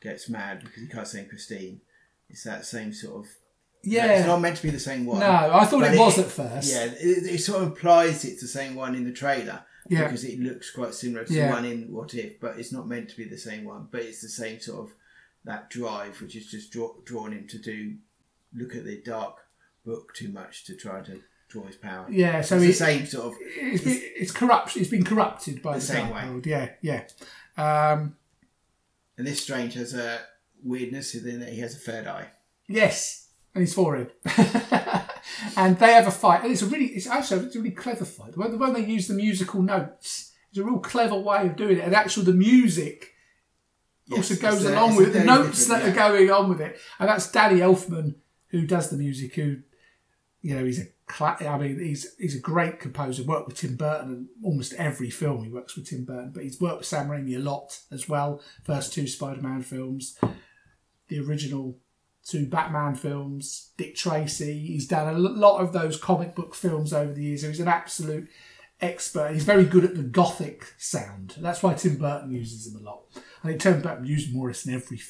gets mad because he can't say Christine. It's that same sort of. Yeah. It's not meant to be the same one. no, I thought But it was at first. Yeah, it, it sort of implies it's the same one in the trailer. Yeah. Because it looks quite similar to Yeah. the one in What If, but it's not meant to be the same one. But it's the same sort of that drive, which is just draw, drawn him to do look at the dark book too much to try to draw his power. Yeah, so it's he- the same sort of. It's, been, it's corrupt. It's been corrupted by The the, same Dark way. World. Yeah, yeah. Um, And this Strange has a weirdness in that he has a third eye. Yes, and his forehead. and they have a fight, and it's a really, it's actually it's a really clever fight. When, when they use the musical notes, it's a real clever way of doing it. And actually, the music also goes a- along with a the notes that different- are going on with it. And that's Danny Elfman who does the music. Who, you know, he's a, I mean, he's he's a great composer. Worked with Tim Burton in almost every film. He works with Tim Burton, but he's worked with Sam Raimi a lot as well. First two Spider-Man films, the original two Batman films, Dick Tracy. He's done a lot of those comic book films over the years. So he's an absolute expert. He's very good at the gothic sound. That's why Tim Burton uses him a lot. I think Tim Burton used Morris in every,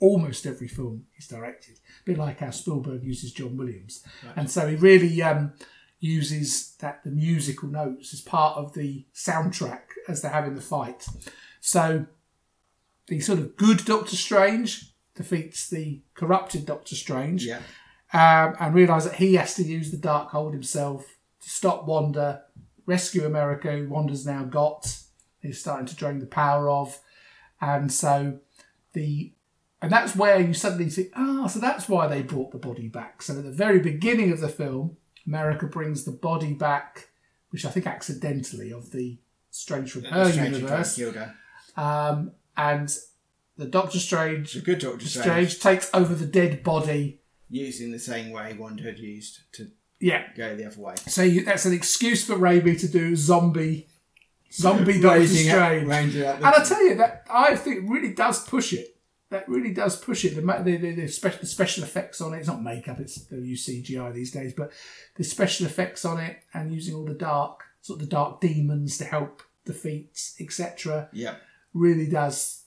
almost every film he's directed. A bit like how Spielberg uses John Williams. And so he really um, uses that the musical notes as part of the soundtrack as they're having the fight. So the sort of good Doctor Strange defeats the corrupted Doctor Strange Yeah. um, and realise that he has to use the dark hold himself to stop Wanda, rescue America, who Wanda's now got. He's starting to drain the power of, and so the and that's where you suddenly think, ah, so that's why they brought the body back. So at the very beginning of the film, America brings the body back, which I think accidentally of the Strange from her Strange universe, um, and the Doctor Strange, the good Doctor Strange. Strange takes over the dead body Using the same way Wanda had used to Yeah. go the other way. So you, that's an excuse for Raimi to do zombie, zombie Doctor Strange. up And I tell you that I think really does push it. That really does push it. The the, the, the, special, the special effects on it. It's not makeup. It's they use CGI these days, but the special effects on it and using all the dark sort of the dark demons to help defeat etc. Yeah, Really does.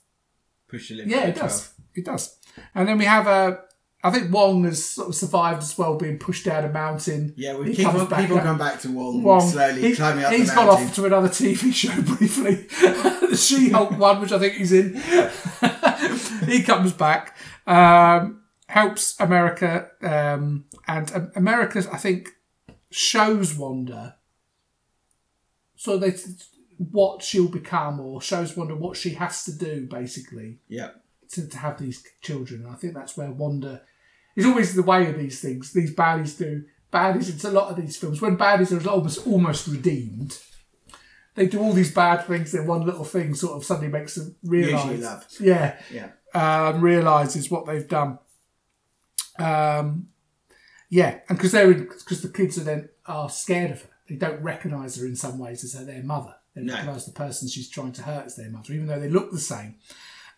push the limit. Yeah, it 12. does. It does. And then we have a. I think Wong has sort of survived as well, being pushed down a mountain. Yeah, we keep comes on, back people up. come back to Wong, Wong, slowly he, climbing up the gone off to another TV show briefly, the She-Hulk one, which I think he's in. he comes back, um, helps America, um, and America, I think, shows Wanda. So they what she'll become, or shows Wanda what she has to do, basically, yeah, to, to have these children. And I think that's where Wanda is always the way of these things. These baddies do baddies. It's a lot of these films when baddies are almost almost redeemed. They do all these bad things. Then one little thing sort of suddenly makes them realise. Usually love. Yeah, yeah, um, realizes what they've done. Um, yeah, and because they're because the kids are then are scared of her. They don't recognise her in some ways as her their mother. They No. recognise the person she's trying to hurt as their mother, even though they look the same.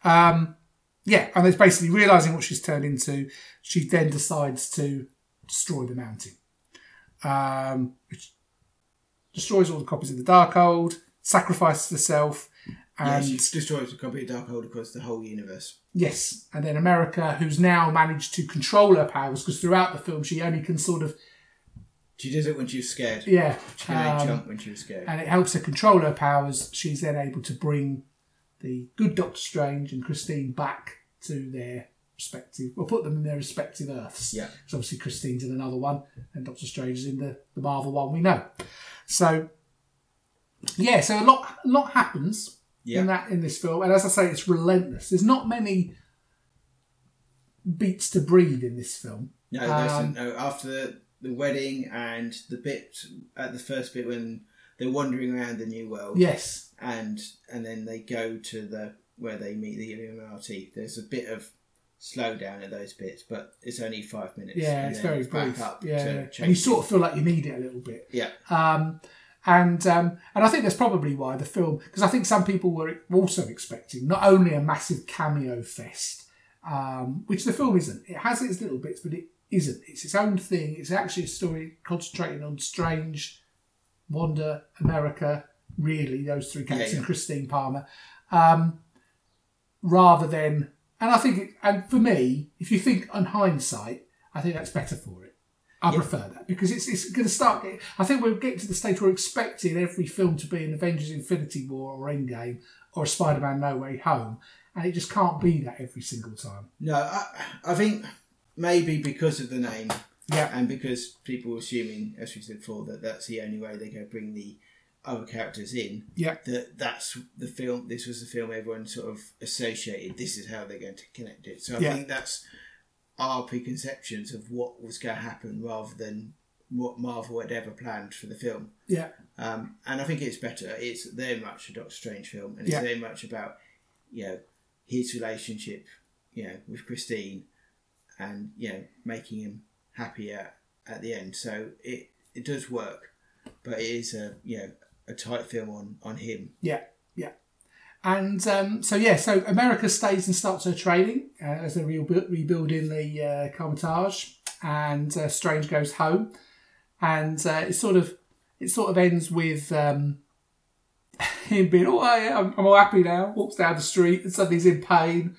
Um, yeah, and it's basically realizing what she's turned into. She then decides to destroy the mountain, um, which destroys all the copies of the Darkhold, sacrifices herself. And She destroys a copy dark Darkhold across the whole universe. Yes, and then America, who's now managed to control her powers, because throughout the film she only can sort of She does it when she's scared. yeah, She can um, jump when she's scared. and it helps her control her powers. She's then able to bring the good Doctor Strange and Christine back to their respective, or put them in their respective Earths. Yeah. because obviously Christine's in another one, and Doctor Strange is in the, the Marvel one we know. So yeah, so a lot a lot happens Yeah. in that in this film, and as I say, it's relentless. There's not many beats to breathe in this film. No, Um, no, after the, the wedding and the bit at the first bit when they're wandering around the new world, Yes, and and then they go to the where they meet the Illuminati. There's a bit of slowdown at those bits, but it's only five minutes. yeah, it's very back brief. up Yeah, to and you sort of feel like you need it a little bit. Yeah, Um, and um, and I think that's probably why the film, because I think some people were also expecting not only a massive cameo fest, um, which the film isn't. It has its little bits, but it isn't. It's its own thing. It's actually a story concentrating on Strange, Wanda, America, really those three characters, yeah. and Christine Palmer, um, rather than. And I think, it, and for me, if you think on hindsight, I think that's better for it. I prefer that because it's, it's going to start. Getting, I think we're getting to the stage where we're expecting every film to be an Avengers Infinity War or Endgame or a Spider Man No Way Home, and it just can't be that every single time. no, I, I think maybe because of the name Yeah, and because people assuming, as we said before, that that's the only way they go bring the other characters in. yeah, That that's the film. This was the film everyone sort of associated. This is how they're going to connect it. So I Yeah. think that's our preconceptions of what was going to happen, rather than what Marvel had ever planned for the film. yeah, Um, and I think it's better. It's very much a Doctor Strange film, and it's Yeah. very much about you know his relationship, you know, with Christine, and you know making him happier at the end. So it it does work, but it is a you know a tight film on on him. yeah, yeah. And um, so yeah, so America stays and starts her training uh, as they're rebu- rebuilding the uh, Kamar-Taj, and uh, Strange goes home, and uh, it sort of it sort of ends with um, him being, oh, yeah, I'm, I'm all happy now. Walks down the street and suddenly he's in pain,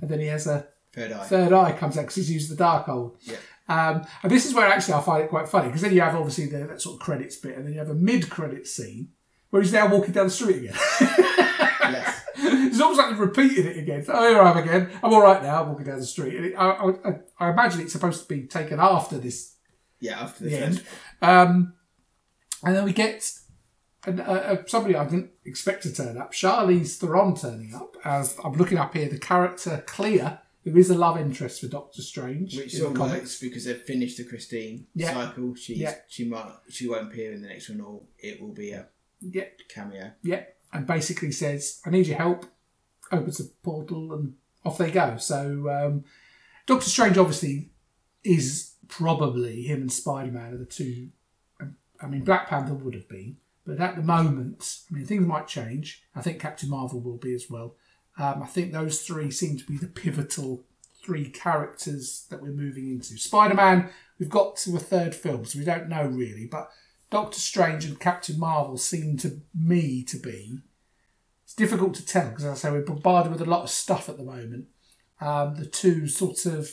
and then he has a Third eye. third eye comes out because he's used the Darkhold. Yeah. Um, and this is where actually I find it quite funny because then you have obviously the, that sort of credits bit, and then you have a mid-credit scene where he's now walking down the street again. yes. it's almost like they've repeated it again. Oh, here I am again. I'm all right now. I'm walking down the street. And it, I, I, I imagine it's supposed to be taken after this Yeah. After the end. Um, and then we get an, uh, somebody I didn't expect to turn up, Charlize Theron turning up. As I'm looking up here, the character Clea, who is a love interest for Doctor Strange Which in sort the of comics. works because they've finished the Christine Yeah. cycle. She's Yeah. she might she won't appear in the next one, or it will be a Yeah, cameo. yeah, and basically says, "I need your help." Opens a portal and off they go. So um, Doctor Strange obviously is probably him and Spider Man are the two. I mean, Black Panther would have been, but at the moment, I mean, things might change. I think Captain Marvel will be as well. Um, I think those three seem to be the pivotal three characters that we're moving into. Spider Man, we've got to a third film, so we don't know really, but Doctor Strange and Captain Marvel seem to me to be. Difficult to tell because, as I say, we're bombarded with a lot of stuff at the moment. Um, the two sort of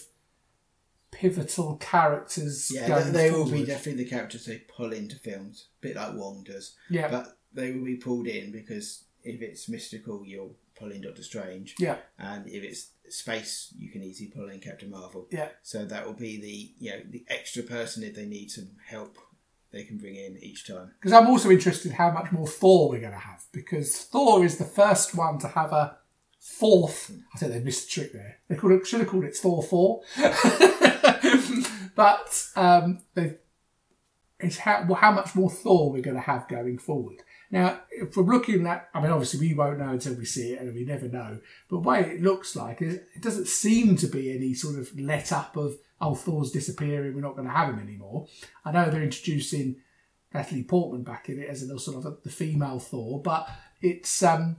pivotal characters. Yeah, they, they will be definitely the characters they pull into films, a bit like Wong does. Yeah, But they will be pulled in because if it's mystical, you'll pull in Doctor Strange, yeah, and if it's space, you can easily pull in Captain Marvel. yeah. So that will be the you know the extra person if they need some help, they can bring in each time. Because I'm also interested how much more Thor we're going to have because Thor is the first one to have a fourth. I think they missed a trick there. They could have, should have called it Thor four, but um, it's how how much more Thor we're going to have going forward. Now, from looking at, I mean, obviously we won't know until we see it, and we never know. But the way it looks like, it doesn't seem to be any sort of let up of oh Thor's disappearing, we're not going to have him anymore. I know they're introducing Natalie Portman back in it as a sort of the female Thor, but it's um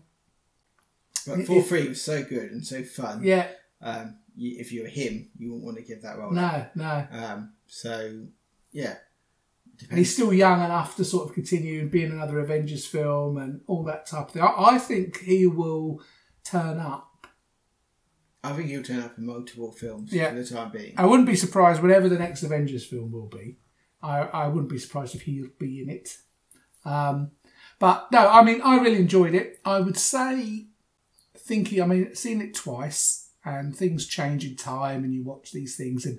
But Thor it- three was so good and so fun. yeah Um, you, if you were him, you wouldn't want to give that role. no no, Um, so yeah, and he's still young enough to sort of continue and be in another Avengers film and all that type of thing. I, I think he will turn up. I think he'll turn up in multiple films Yeah. for the time being. I wouldn't be surprised whatever the next Avengers film will be. I, I wouldn't be surprised if he'll be in it. Um, but no, I mean, I really enjoyed it. I would say, thinking, I mean, seeing it twice and things change in time and you watch these things and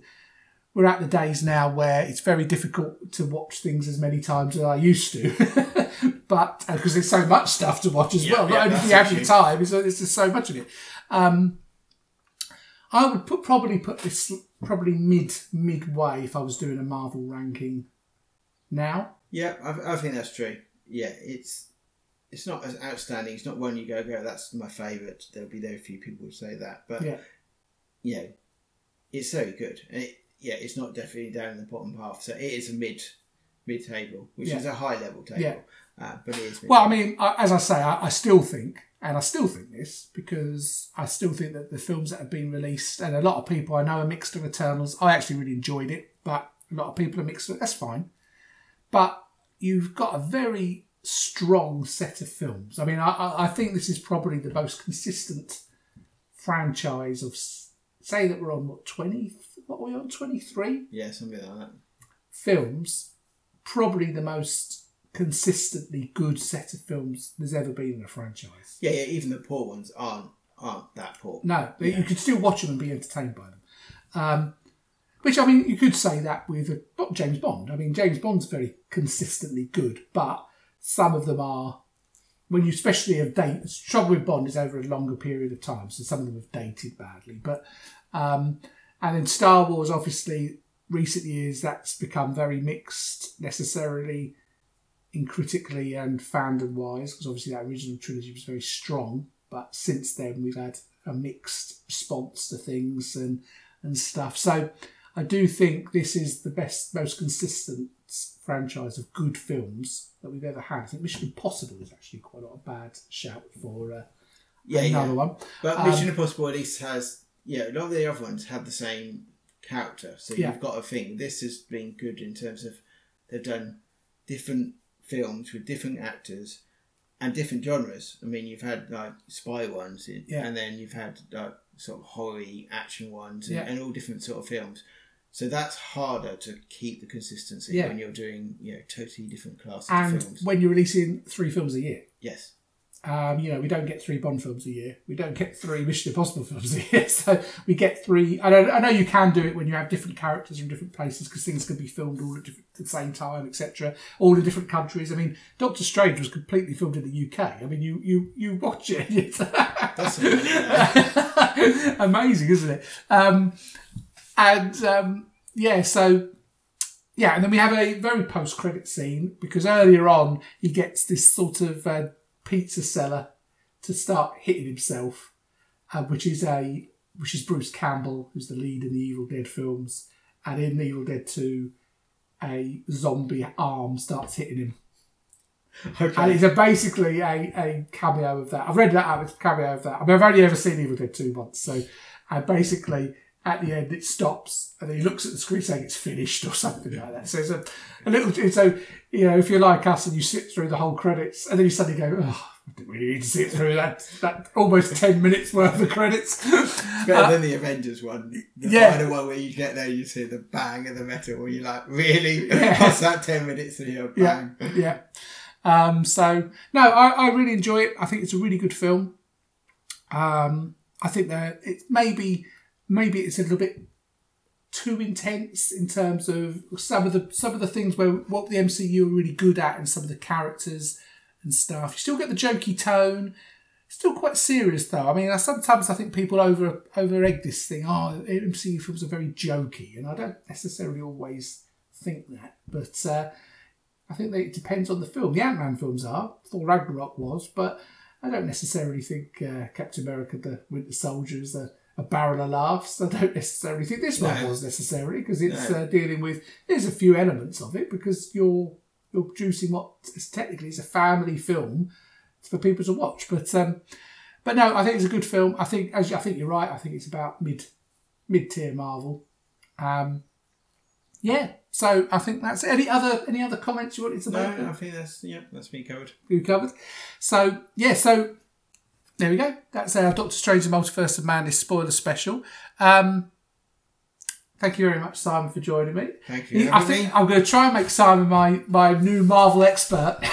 we're at the days now where it's very difficult to watch things as many times as I used to. but because there's so much stuff to watch as Yeah, well. Not yeah, only do you have the the time, it's, there's just so much of it. Um, I would put, probably put this probably mid midway if I was doing a Marvel ranking now. Yeah, I, I think that's true. Yeah, it's it's not as outstanding. It's not one you go go. That's my favourite. There'll be very few people who say that, but Yeah. it's so good. And it, yeah, it's not definitely down in the bottom half. So it is a mid mid table, which Yeah. is a high level table. Yeah. Uh, but it is. Mid Well, I mean, I, as I say, I, I still think, and I still think this because I still think that the films that have been released, and a lot of people I know are mixed of Eternals. I actually really enjoyed it, but a lot of people are mixed. That's fine. But you've got a very strong set of films. I mean, I, I- I think this is probably the most consistent franchise of. Say that we're on what twenty? What are we on? Twenty three yeah, something like that. films. Probably the most consistently good set of films there's ever been in a franchise. Yeah, yeah. Even the poor ones aren't aren't that poor. No, but Yeah. you can still watch them and be entertained by them. Um, which I mean, you could say that with not James Bond. I mean, James Bond's very consistently good, but some of them are when you especially have dated. Trouble with Bond is over a longer period of time, so some of them have dated badly. But um, and then Star Wars, obviously, recent years that's become very mixed necessarily in critically and fandom wise because obviously that original trilogy was very strong but since then we've had a mixed response to things and and stuff so i do think this is the best most consistent franchise of good films that we've ever had i think mission impossible is actually quite a bad shout for uh, Yeah, another yeah. one But Um, Mission Impossible at least has yeah. A lot of the other ones have the same character, so Yeah. you've got a thing. This has been good in terms of they've done different films with different actors and different genres. I mean, you've had like spy ones, in, Yeah. and then you've had like sort of horror action ones, and, Yeah. and all different sort of films. So that's harder to keep the consistency Yeah. when you're doing you know totally different classes and of films. when you're releasing three films a year yes, Um, you know, we don't get three Bond films a year. We don't get three Mission Impossible films a year. So we get three. I know, I know you can do it when you have different characters from different places because things can be filmed all at different, the same time, etc. All in different countries. I mean, Doctor Strange was completely filmed in the UK. I mean, you you you watch it. that's amazing. amazing, isn't it? Um, and um, yeah, so yeah, and then we have a very post-credit scene because earlier on he gets this sort of uh, pizza seller to start hitting himself, uh, which is a which is Bruce Campbell, who's the lead in the Evil Dead films, and in Evil Dead 2, a zombie arm starts hitting him. And Okay. it's a, basically a, a cameo of that. I've read that out, it's a cameo of that. I mean, I've only ever seen Evil Dead 2 once, so and basically at the end it stops and then he looks at the screen saying it's finished or something like that. So it's a, a little, so, you know, if you're like us and you sit through the whole credits and then you suddenly go, oh, I didn't really need to sit through that, that almost 10 minutes worth of credits. Better than the Avengers one. The yeah. final one where you get there, you see the bang of the metal, where you're like, really? Yeah. What's that 10 minutes and you're Yeah, yeah. Um, so no, I, I really enjoy it. I think it's a really good film. Um, I think that it maybe maybe it's a little bit too intense in terms of some of the some of the things where what the MCU are really good at and some of the characters and stuff. You still get the jokey tone. Still quite serious though. I mean, sometimes I think people over over egg this thing. Oh, MCU films are very jokey, and I don't necessarily always think that. But uh, I think that it depends on the film. The Ant Man films are. Thor Ragnarok was, but I don't necessarily think uh, Captain America: The Winter Soldier is a, a barrel of laughs. I don't necessarily think this one No. was necessarily because it's No. uh, dealing with. There's a few elements of it because you're you're producing what is technically is a family film for people to watch. But um, but no, I think it's a good film. I think as I think you're right. I think it's about mid mid tier Marvel. Um, yeah. So I think that's it. any other any other comments you wanted to make? No? I think that's, yeah, that's me covered. you covered. So yeah, so there we go. That's our Doctor Strange: The Multiverse of Madness spoiler special. Um, thank you very much, Simon, for joining me. Thank you. I think I'm going to try and make Simon my my new Marvel expert.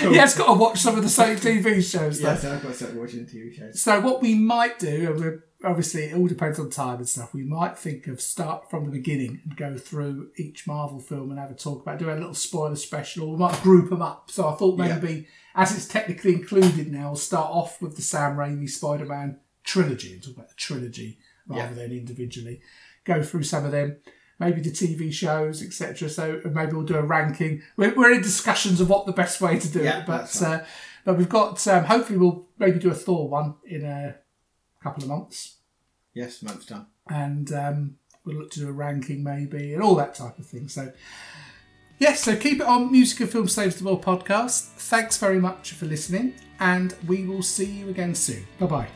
he has got to watch some of the same TV shows. though. Yes, I've got to start watching TV shows. So what we might do, and we're, obviously it all depends on time and stuff. We might think of start from the beginning and go through each Marvel film and have a talk about doing a little spoiler special, or we might group them up. So I thought Yeah. maybe, as it's technically included now, we'll start off with the Sam Raimi Spider-Man trilogy and talk about the trilogy rather Yeah. than individually. Go through some of them. Maybe the TV shows, etc. So maybe we'll do a ranking. We're, we're in discussions of what the best way to do Yeah, it, but uh, but we've got. Um, hopefully, we'll maybe do a Thor one in a couple of months, Yes, month's time. and um, we'll look to do a ranking maybe and all that type of thing. So, yes, so keep it on Music and Film Saves the World podcast. Thanks very much for listening, and we will see you again soon. Bye bye.